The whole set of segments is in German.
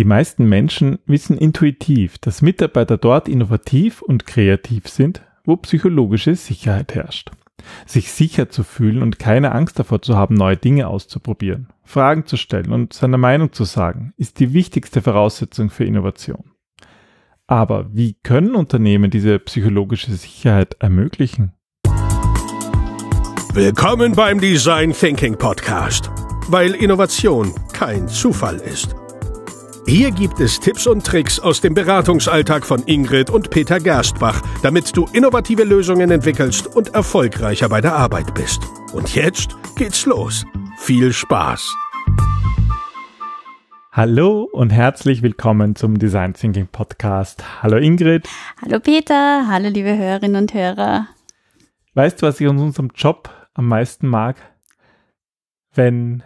Die meisten Menschen wissen intuitiv, dass Mitarbeiter dort innovativ und kreativ sind, wo psychologische Sicherheit herrscht. Sich sicher zu fühlen und keine Angst davor zu haben, neue Dinge auszuprobieren, Fragen zu stellen und seine Meinung zu sagen, ist die wichtigste Voraussetzung für Innovation. Aber wie können Unternehmen diese psychologische Sicherheit ermöglichen? Willkommen beim Design Thinking Podcast, weil Innovation kein Zufall ist. Hier gibt es Tipps und Tricks aus dem Beratungsalltag von Ingrid und Peter Gerstbach, damit du innovative Lösungen entwickelst und erfolgreicher bei der Arbeit bist. Und jetzt geht's los. Viel Spaß! Hallo und herzlich willkommen zum Design Thinking Podcast. Hallo Ingrid. Hallo Peter. Hallo liebe Hörerinnen und Hörer. Weißt du, was ich an unserem Job am meisten mag? Wenn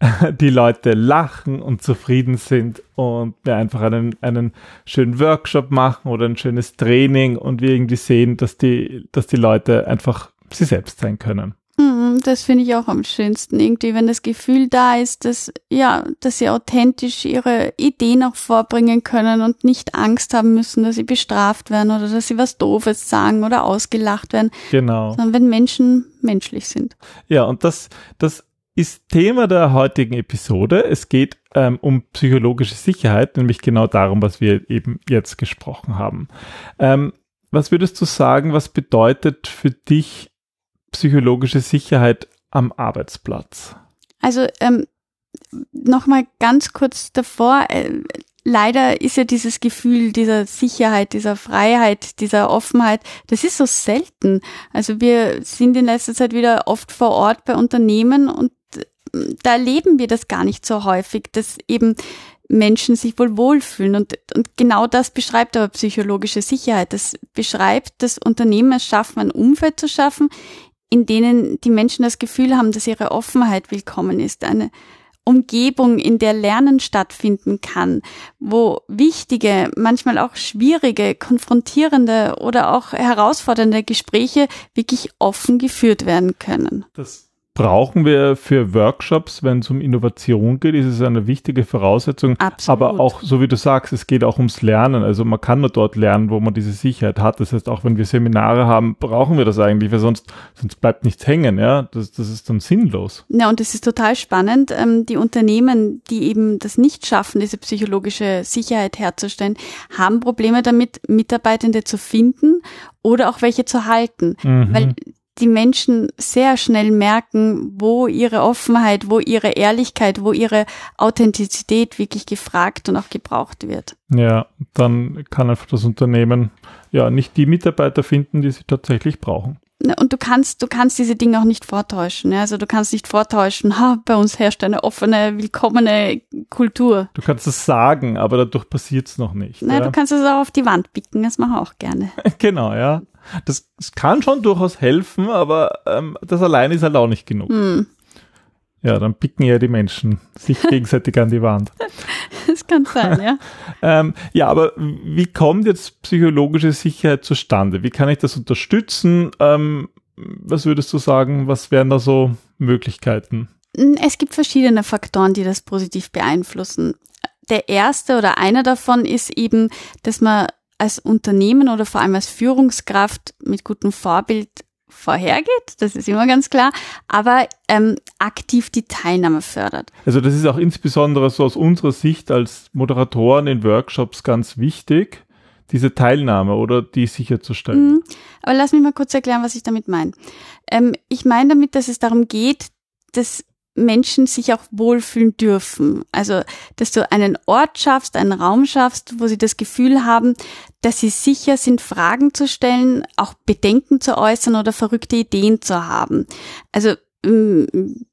die Leute lachen und zufrieden sind und wir einfach einen, einen schönen Workshop machen oder ein schönes Training und wir irgendwie sehen, dass die, dass die Leute einfach sie selbst sein können. Mhm, das finde ich auch am schönsten irgendwie, wenn das Gefühl da ist, dass, ja, dass sie authentisch ihre Ideen auch vorbringen können und nicht Angst haben müssen, dass sie bestraft werden oder dass sie was Doofes sagen oder ausgelacht werden. Genau. Sondern wenn Menschen menschlich sind. Ja, und das, das ist Thema der heutigen Episode. Es geht ähm, um psychologische Sicherheit, nämlich genau darum, was wir eben jetzt gesprochen haben. Ähm, was würdest du sagen, was bedeutet für dich psychologische Sicherheit am Arbeitsplatz? Also ähm, nochmal ganz kurz davor. Äh, leider ist ja dieses Gefühl dieser Sicherheit, dieser Freiheit, dieser Offenheit, das ist so selten. Also wir sind in letzter Zeit wieder oft vor Ort bei Unternehmen und da erleben wir das gar nicht so häufig, dass eben Menschen sich wohl wohlfühlen. Und, und genau das beschreibt aber psychologische Sicherheit. Das beschreibt, dass Unternehmen es schaffen, ein Umfeld zu schaffen, in denen die Menschen das Gefühl haben, dass ihre Offenheit willkommen ist. Eine Umgebung, in der Lernen stattfinden kann, wo wichtige, manchmal auch schwierige, konfrontierende oder auch herausfordernde Gespräche wirklich offen geführt werden können. Das brauchen wir für Workshops, wenn es um Innovation geht, ist es eine wichtige Voraussetzung. Absolut. Aber auch, so wie du sagst, es geht auch ums Lernen. Also man kann nur dort lernen, wo man diese Sicherheit hat. Das heißt, auch wenn wir Seminare haben, brauchen wir das eigentlich, weil sonst, sonst bleibt nichts hängen. Ja, das, das ist dann sinnlos. Ja, und es ist total spannend. Ähm, die Unternehmen, die eben das nicht schaffen, diese psychologische Sicherheit herzustellen, haben Probleme damit, Mitarbeitende zu finden oder auch welche zu halten. Mhm. Weil die Menschen sehr schnell merken, wo ihre Offenheit, wo ihre Ehrlichkeit, wo ihre Authentizität wirklich gefragt und auch gebraucht wird. Ja, dann kann einfach das Unternehmen ja nicht die Mitarbeiter finden, die sie tatsächlich brauchen. Und du kannst, du kannst diese Dinge auch nicht vortäuschen. Also du kannst nicht vortäuschen, ha, bei uns herrscht eine offene, willkommene Kultur. Du kannst es sagen, aber dadurch passiert es noch nicht. Na, ja? du kannst es auch auf die Wand picken, das mache ich auch gerne. genau, ja. Das, das, kann schon durchaus helfen, aber ähm, das allein ist halt auch nicht genug. Hm. Ja, dann picken ja die Menschen sich gegenseitig an die Wand. Das kann sein, ja. ähm, ja, aber wie kommt jetzt psychologische Sicherheit zustande? Wie kann ich das unterstützen? Ähm, was würdest du sagen, was wären da so Möglichkeiten? Es gibt verschiedene Faktoren, die das positiv beeinflussen. Der erste oder einer davon ist eben, dass man als Unternehmen oder vor allem als Führungskraft mit gutem Vorbild vorhergeht, das ist immer ganz klar, aber ähm, aktiv die Teilnahme fördert. Also das ist auch insbesondere so aus unserer Sicht als Moderatoren in Workshops ganz wichtig, diese Teilnahme oder die sicherzustellen. Mhm. Aber lass mich mal kurz erklären, was ich damit meine. Ähm, ich meine damit, dass es darum geht, dass Menschen sich auch wohlfühlen dürfen. Also, dass du einen Ort schaffst, einen Raum schaffst, wo sie das Gefühl haben, dass sie sicher sind, Fragen zu stellen, auch Bedenken zu äußern oder verrückte Ideen zu haben. Also, mm,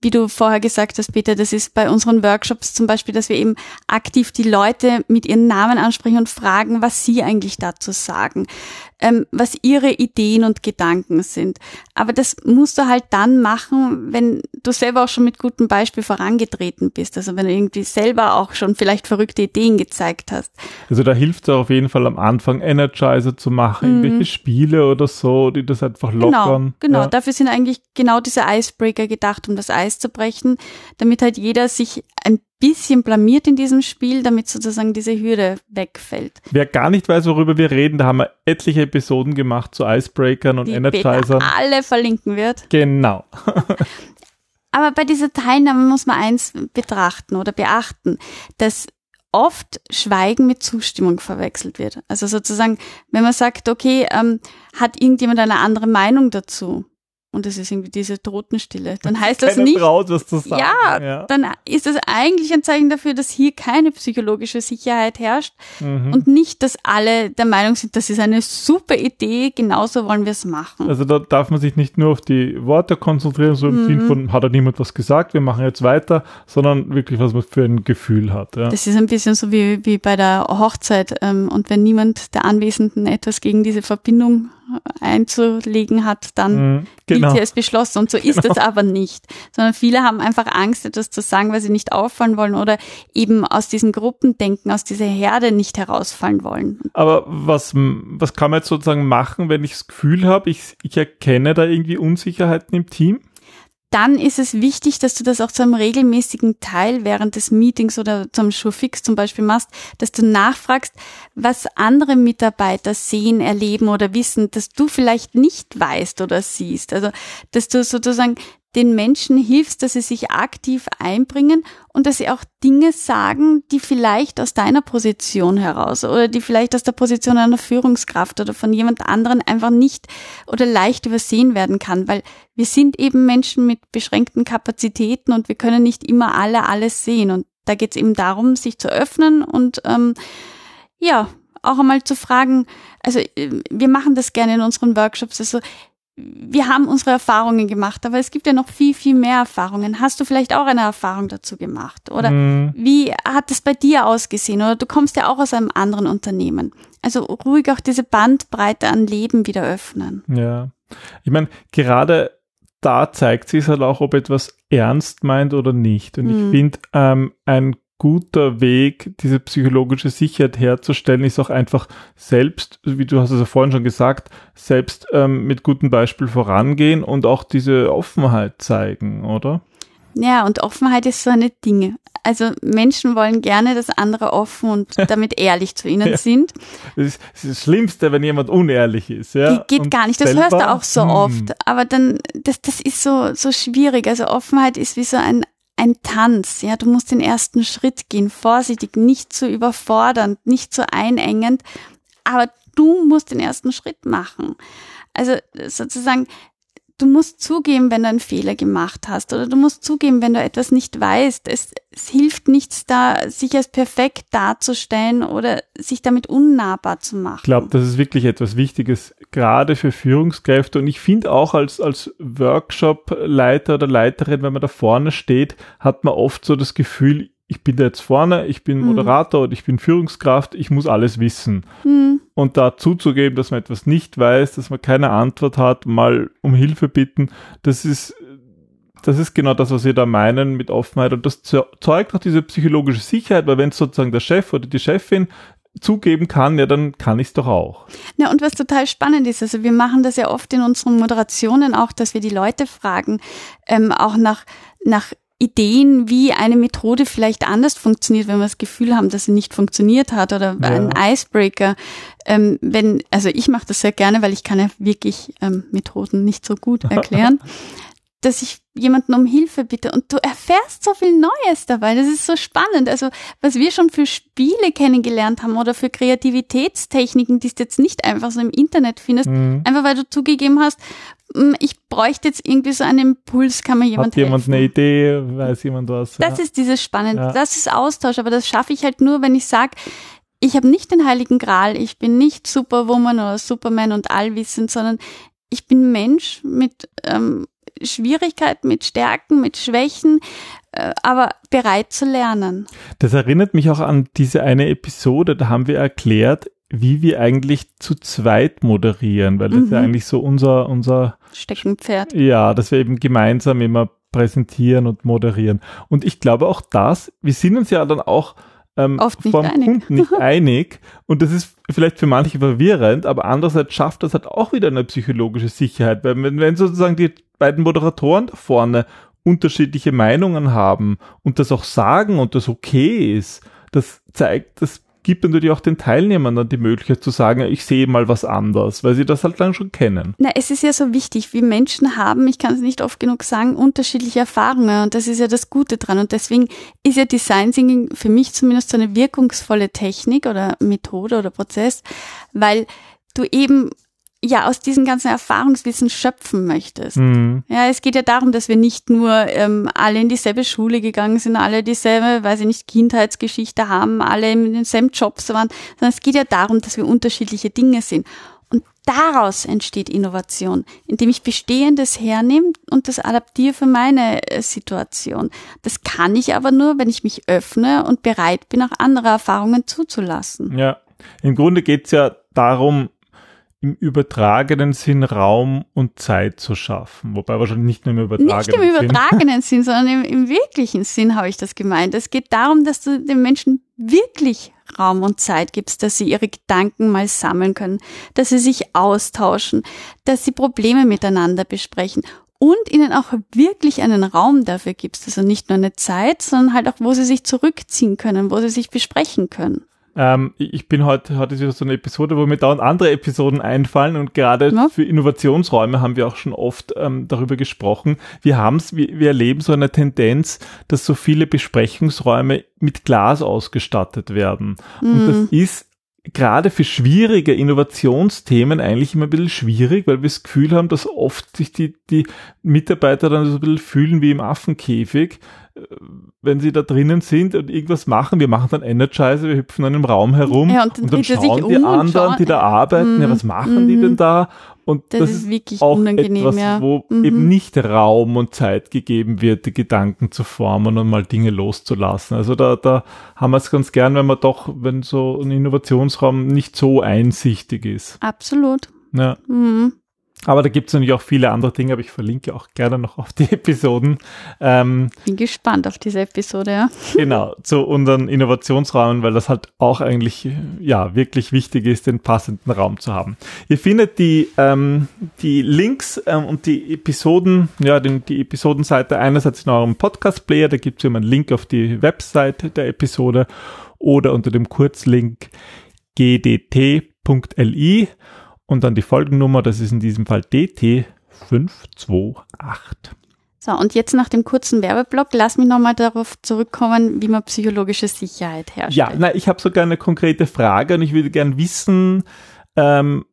wie du vorher gesagt hast, Peter, das ist bei unseren Workshops zum Beispiel, dass wir eben aktiv die Leute mit ihren Namen ansprechen und fragen, was sie eigentlich dazu sagen ähm, was ihre Ideen und Gedanken sind. Aber das musst du halt dann machen, wenn du selber auch schon mit gutem Beispiel vorangetreten bist. Also wenn du irgendwie selber auch schon vielleicht verrückte Ideen gezeigt hast. Also da hilft es auf jeden Fall am Anfang Energizer zu machen, mhm. irgendwelche Spiele oder so, die das einfach genau, lockern. Genau, genau. Ja. Dafür sind eigentlich genau diese Icebreaker gedacht, um das Eis zu brechen, damit halt jeder sich ein bisschen blamiert in diesem Spiel, damit sozusagen diese Hürde wegfällt. Wer gar nicht weiß, worüber wir reden, da haben wir etliche Episoden gemacht zu Icebreakern und Die Energizern. Peter alle verlinken wird. Genau. Aber bei dieser Teilnahme muss man eins betrachten oder beachten, dass oft Schweigen mit Zustimmung verwechselt wird. Also sozusagen, wenn man sagt, okay, ähm, hat irgendjemand eine andere Meinung dazu? Und es ist irgendwie diese Totenstille. Dann heißt das Keiner nicht, traut, was zu sagen. ja, dann ist es eigentlich ein Zeichen dafür, dass hier keine psychologische Sicherheit herrscht Mhm. und nicht, dass alle der Meinung sind, das ist eine super Idee, genauso wollen wir es machen. Also da darf man sich nicht nur auf die Worte konzentrieren, so im Mhm. Sinn von, hat da niemand was gesagt, wir machen jetzt weiter, sondern wirklich, was man für ein Gefühl hat. Ja. Das ist ein bisschen so wie, wie bei der Hochzeit. Ähm, und wenn niemand der Anwesenden etwas gegen diese Verbindung einzulegen hat, dann Mhm, gilt genau. sie als beschlossen. Und so ist es aber nicht. Sondern viele haben einfach Angst, etwas zu sagen, weil sie nicht auffallen wollen oder eben aus diesen Gruppendenken, aus dieser Herde nicht herausfallen wollen. Aber was, was kann man jetzt sozusagen machen, wenn ich das Gefühl habe, ich, ich erkenne da irgendwie Unsicherheiten im Team? Dann ist es wichtig, dass du das auch zu einem regelmäßigen Teil während des Meetings oder zum Showfix zum Beispiel machst, dass du nachfragst, was andere Mitarbeiter sehen, erleben oder wissen, dass du vielleicht nicht weißt oder siehst. Also, dass du sozusagen den Menschen hilfst, dass sie sich aktiv einbringen und dass sie auch Dinge sagen, die vielleicht aus deiner Position heraus oder die vielleicht aus der Position einer Führungskraft oder von jemand anderen einfach nicht oder leicht übersehen werden kann, weil wir sind eben Menschen mit beschränkten Kapazitäten und wir können nicht immer alle alles sehen. Und da geht es eben darum, sich zu öffnen und ähm, ja, auch einmal zu fragen, also äh, wir machen das gerne in unseren Workshops, also wir haben unsere Erfahrungen gemacht, aber es gibt ja noch viel, viel mehr Erfahrungen. Hast du vielleicht auch eine Erfahrung dazu gemacht? Oder Mhm. wie hat es bei dir ausgesehen? Oder du kommst ja auch aus einem anderen Unternehmen. Also ruhig auch diese Bandbreite an Leben wieder öffnen. Ja. Ich meine, gerade da zeigt sich halt auch, ob etwas ernst meint oder nicht. Und Mhm. ich finde, ähm, ein guter Weg, diese psychologische Sicherheit herzustellen, ist auch einfach selbst, wie du hast es ja vorhin schon gesagt, selbst ähm, mit gutem Beispiel vorangehen und auch diese Offenheit zeigen, oder? Ja, und Offenheit ist so eine Dinge. Also Menschen wollen gerne, dass andere offen und damit ehrlich zu ihnen Ja. sind. Das ist, das Schlimmste, wenn jemand unehrlich ist. Ja? Ge- Geht Und gar nicht. Das hörst du auch so hm, oft. Aber dann, das, das ist so, so schwierig. Also Offenheit ist wie so ein, ein Tanz. Ja, du musst den ersten Schritt gehen, vorsichtig, nicht zu überfordernd, nicht zu einengend. Aber du musst den ersten Schritt machen. Also sozusagen, du musst zugeben, wenn du einen Fehler gemacht hast oder du musst zugeben, wenn du etwas nicht weißt. Es, es hilft nichts da, sich als perfekt darzustellen oder sich damit unnahbar zu machen. Ich glaube, das ist wirklich etwas Wichtiges, gerade für Führungskräfte. Und ich finde auch als, als Workshop-Leiter oder Leiterin, wenn man da vorne steht, hat man oft so das Gefühl, ich bin da jetzt vorne, ich bin Mhm. Moderator oder ich bin Führungskraft, ich muss alles wissen. Hm. Und da zuzugeben, dass man etwas nicht weiß, dass man keine Antwort hat, mal um Hilfe bitten, das ist, das ist genau das, was wir da meinen mit Offenheit. Und das zeugt auch diese psychologische Sicherheit, weil wenn es sozusagen der Chef oder die Chefin zugeben kann, ja, dann kann ich es doch auch. Ja, und was total spannend ist, also wir machen das ja oft in unseren Moderationen auch, dass wir die Leute fragen, ähm, auch nach, nach Ideen, wie eine Methode vielleicht anders funktioniert, wenn wir das Gefühl haben, dass sie nicht funktioniert hat oder Ja. ein Icebreaker. Ähm, wenn, also ich mache das sehr gerne, weil ich kann ja wirklich ähm, Methoden nicht so gut erklären, dass ich jemanden um Hilfe bitte und du erfährst so viel Neues dabei. Das ist so spannend. Also was wir schon für Spiele kennengelernt haben oder für Kreativitätstechniken, die du jetzt nicht einfach so im Internet findest, Mhm. einfach weil du zugegeben hast, "Mm, ich bräuchte jetzt irgendwie so einen Impuls, kann mir jemand Hat jemand helfen. eine Idee? Weiß jemand was? Das ja. ist dieses Spannende, Ja. das ist Austausch, aber das schaffe ich halt nur, wenn ich sage, ich habe nicht den heiligen Gral, ich bin nicht Superwoman oder Superman und allwissend, sondern ich bin Mensch mit ähm, Schwierigkeiten, mit Stärken, mit Schwächen, äh, aber bereit zu lernen. Das erinnert mich auch an diese eine Episode, da haben wir erklärt, wie wir eigentlich zu zweit moderieren, weil das Mhm. ja eigentlich so unser, unser, Steckenpferd. ja, dass wir eben gemeinsam immer präsentieren und moderieren. Und ich glaube auch das, wir sind uns ja dann auch ähm, Oft nicht vom einig. Kunden nicht einig und das ist vielleicht für manche verwirrend, aber andererseits schafft das halt auch wieder eine psychologische Sicherheit, weil wenn, wenn sozusagen die beiden Moderatoren da vorne unterschiedliche Meinungen haben und das auch sagen und das okay ist, das zeigt, das gibt natürlich auch den Teilnehmern dann die Möglichkeit zu sagen, ich sehe mal was anders, weil sie das halt dann schon kennen. Na, es ist ja so wichtig, wie Menschen haben, ich kann es nicht oft genug sagen, unterschiedliche Erfahrungen und das ist ja das Gute dran und deswegen ist ja Design Thinking für mich zumindest so eine wirkungsvolle Technik oder Methode oder Prozess, weil du eben ja aus diesen ganzen Erfahrungswissen schöpfen möchtest. Mhm. Ja, es geht ja darum, dass wir nicht nur ähm, alle in dieselbe Schule gegangen sind, alle dieselbe, weiß ich nicht, Kindheitsgeschichte haben, alle in denselben Jobs waren, sondern es geht ja darum, dass wir unterschiedliche Dinge sind. Und daraus entsteht Innovation, indem ich Bestehendes hernehme und das adaptiere für meine äh, Situation. Das kann ich aber nur, wenn ich mich öffne und bereit bin, auch andere Erfahrungen zuzulassen. Ja, im Grunde geht's ja darum, im übertragenen Sinn Raum und Zeit zu schaffen. Wobei wahrscheinlich nicht nur im übertragenen Sinn. Nicht im übertragenen Sinn, sondern im, im wirklichen Sinn habe ich das gemeint. Es geht darum, dass du den Menschen wirklich Raum und Zeit gibst, dass sie ihre Gedanken mal sammeln können, dass sie sich austauschen, dass sie Probleme miteinander besprechen und ihnen auch wirklich einen Raum dafür gibst. Also nicht nur eine Zeit, sondern halt auch, wo sie sich zurückziehen können, wo sie sich besprechen können. Ähm, ich bin heute, heute wieder so eine Episode, wo mir dauernd andere Episoden einfallen und gerade ja. für Innovationsräume haben wir auch schon oft ähm, darüber gesprochen. Wir haben es, wir, wir erleben so eine Tendenz, dass so viele Besprechungsräume mit Glas ausgestattet werden. Mhm. Und das ist gerade für schwierige Innovationsthemen eigentlich immer ein bisschen schwierig, weil wir das Gefühl haben, dass oft sich die, die Mitarbeiter dann so ein bisschen fühlen wie im Affenkäfig, äh, wenn sie da drinnen sind und irgendwas machen. Wir machen dann Energizer, wir hüpfen dann im Raum herum ja, und, dann, und dann schauen die um anderen, schauen, die da arbeiten, mm, ja, was machen mm, die denn da? Und das, das ist wirklich auch etwas, ja. wo mhm. eben nicht Raum und Zeit gegeben wird, die Gedanken zu formen und mal Dinge loszulassen. Also da, da haben wir es ganz gern, wenn man doch, wenn so ein Innovationsraum nicht so einsichtig ist. Absolut. Ja. Mhm. Aber da gibt es natürlich auch viele andere Dinge, aber ich verlinke auch gerne noch auf die Episoden. Ähm, Bin gespannt auf diese Episode, ja. Genau, zu unseren Innovationsräumen, weil das halt auch eigentlich ja wirklich wichtig ist, den passenden Raum zu haben. Ihr findet die, ähm, die Links ähm, und die Episoden, ja, den, die Episodenseite einerseits in eurem Podcast-Player, da gibt es immer einen Link auf die Webseite der Episode oder unter dem Kurzlink gdt.li und dann die Folgennummer, das ist in diesem Fall DT528. So, und jetzt nach dem kurzen Werbeblock, lass mich nochmal darauf zurückkommen, wie man psychologische Sicherheit herstellt. Ja, na, ich habe sogar eine konkrete Frage und ich würde gern wissen, ähm,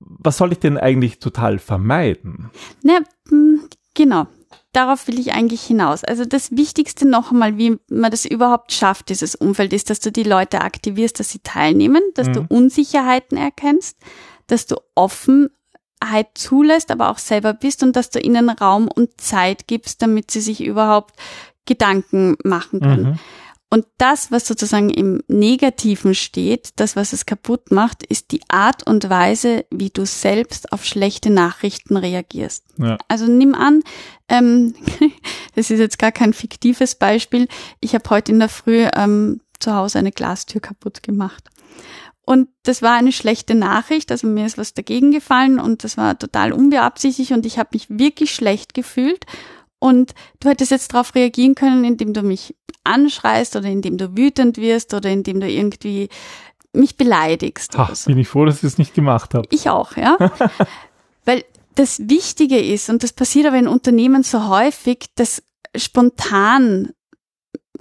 was soll ich denn eigentlich total vermeiden? Na, hm, genau. Darauf will ich eigentlich hinaus. Also das Wichtigste noch einmal, wie man das überhaupt schafft, dieses Umfeld, ist, dass du die Leute aktivierst, dass sie teilnehmen, dass mhm. du Unsicherheiten erkennst, dass du Offenheit zulässt, aber auch selber bist und dass du ihnen Raum und Zeit gibst, damit sie sich überhaupt Gedanken machen können. Mhm. Und das, was sozusagen im Negativen steht, das, was es kaputt macht, ist die Art und Weise, wie du selbst auf schlechte Nachrichten reagierst. Ja. Also nimm an, ähm, das ist jetzt gar kein fiktives Beispiel. Ich habe heute in der Früh ähm, zu Hause eine Glastür kaputt gemacht. Und das war eine schlechte Nachricht, also mir ist was dagegen gefallen und das war total unbeabsichtigt und ich habe mich wirklich schlecht gefühlt. Und du hättest jetzt darauf reagieren können, indem du mich anschreist oder indem du wütend wirst oder indem du irgendwie mich beleidigst. Ach, so. Bin ich froh, dass ich das nicht gemacht habe. Ich auch, ja. Weil das Wichtige ist, und das passiert aber in Unternehmen so häufig, dass spontan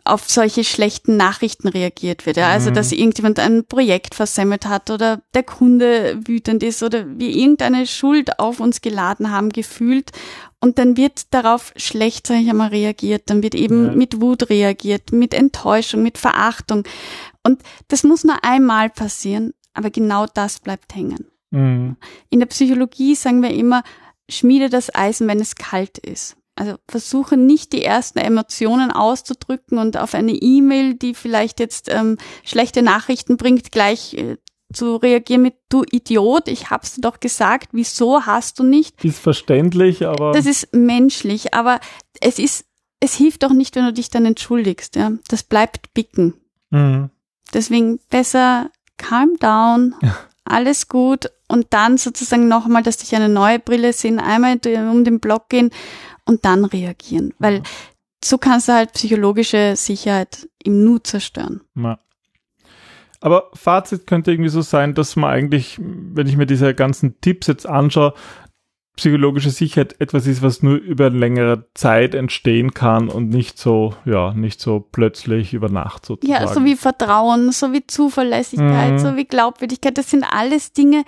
auf solche schlechten Nachrichten reagiert wird. Ja? Also, dass mhm. irgendjemand ein Projekt versemmelt hat oder der Kunde wütend ist oder wir irgendeine Schuld auf uns geladen haben, gefühlt. Und dann wird darauf schlecht, sage ich einmal, reagiert. Dann wird eben ja. mit Wut reagiert, mit Enttäuschung, mit Verachtung. Und das muss nur einmal passieren, aber genau das bleibt hängen. Mhm. In der Psychologie sagen wir immer, schmiede das Eisen, wenn es kalt ist. Also versuche nicht die ersten Emotionen auszudrücken und auf eine E-Mail, die vielleicht jetzt ähm, schlechte Nachrichten bringt, gleich äh, zu reagieren mit du Idiot, ich hab's dir doch gesagt, wieso hast du nicht? Ist verständlich, aber das ist menschlich, aber es ist es hilft doch nicht, wenn du dich dann entschuldigst, ja? Das bleibt bicken. Mhm. Deswegen besser calm down. Alles gut und dann sozusagen nochmal, dass durch eine neue Brille sehen, einmal um den Block gehen und dann reagieren. Weil so kannst du halt psychologische Sicherheit im Nu zerstören. Ja. Aber Fazit könnte irgendwie so sein, dass man eigentlich, wenn ich mir diese ganzen Tipps jetzt anschaue, psychologische Sicherheit etwas ist, was nur über längere Zeit entstehen kann und nicht so, ja, nicht so plötzlich über Nacht sozusagen. Ja, so wie Vertrauen, so wie Zuverlässigkeit, mhm. so wie Glaubwürdigkeit. Das sind alles Dinge,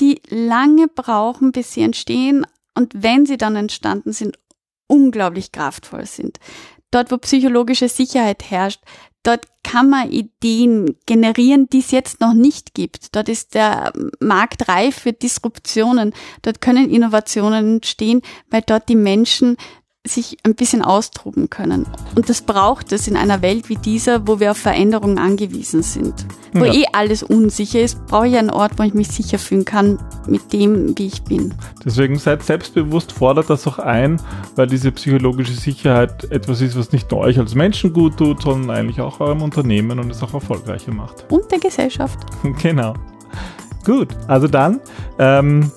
die lange brauchen, bis sie entstehen und wenn sie dann entstanden sind, unglaublich kraftvoll sind. Dort, wo psychologische Sicherheit herrscht, dort kann man Ideen generieren, die es jetzt noch nicht gibt. Dort ist der Markt reif für Disruptionen. Dort können Innovationen entstehen, weil dort die Menschen sich ein bisschen austoben können. Und das braucht es in einer Welt wie dieser, wo wir auf Veränderungen angewiesen sind. Wo ja. eh alles unsicher ist, brauche ich einen Ort, wo ich mich sicher fühlen kann mit dem, wie ich bin. Deswegen seid selbstbewusst, fordert das auch ein, weil diese psychologische Sicherheit etwas ist, was nicht nur euch als Menschen gut tut, sondern eigentlich auch eurem Unternehmen und es auch erfolgreicher macht. Und der Gesellschaft. Genau. Gut, also dann ähm,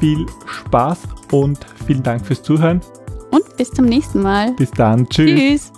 viel Spaß und vielen Dank fürs Zuhören und bis zum nächsten Mal. Bis dann. Tschüss. Tschüss.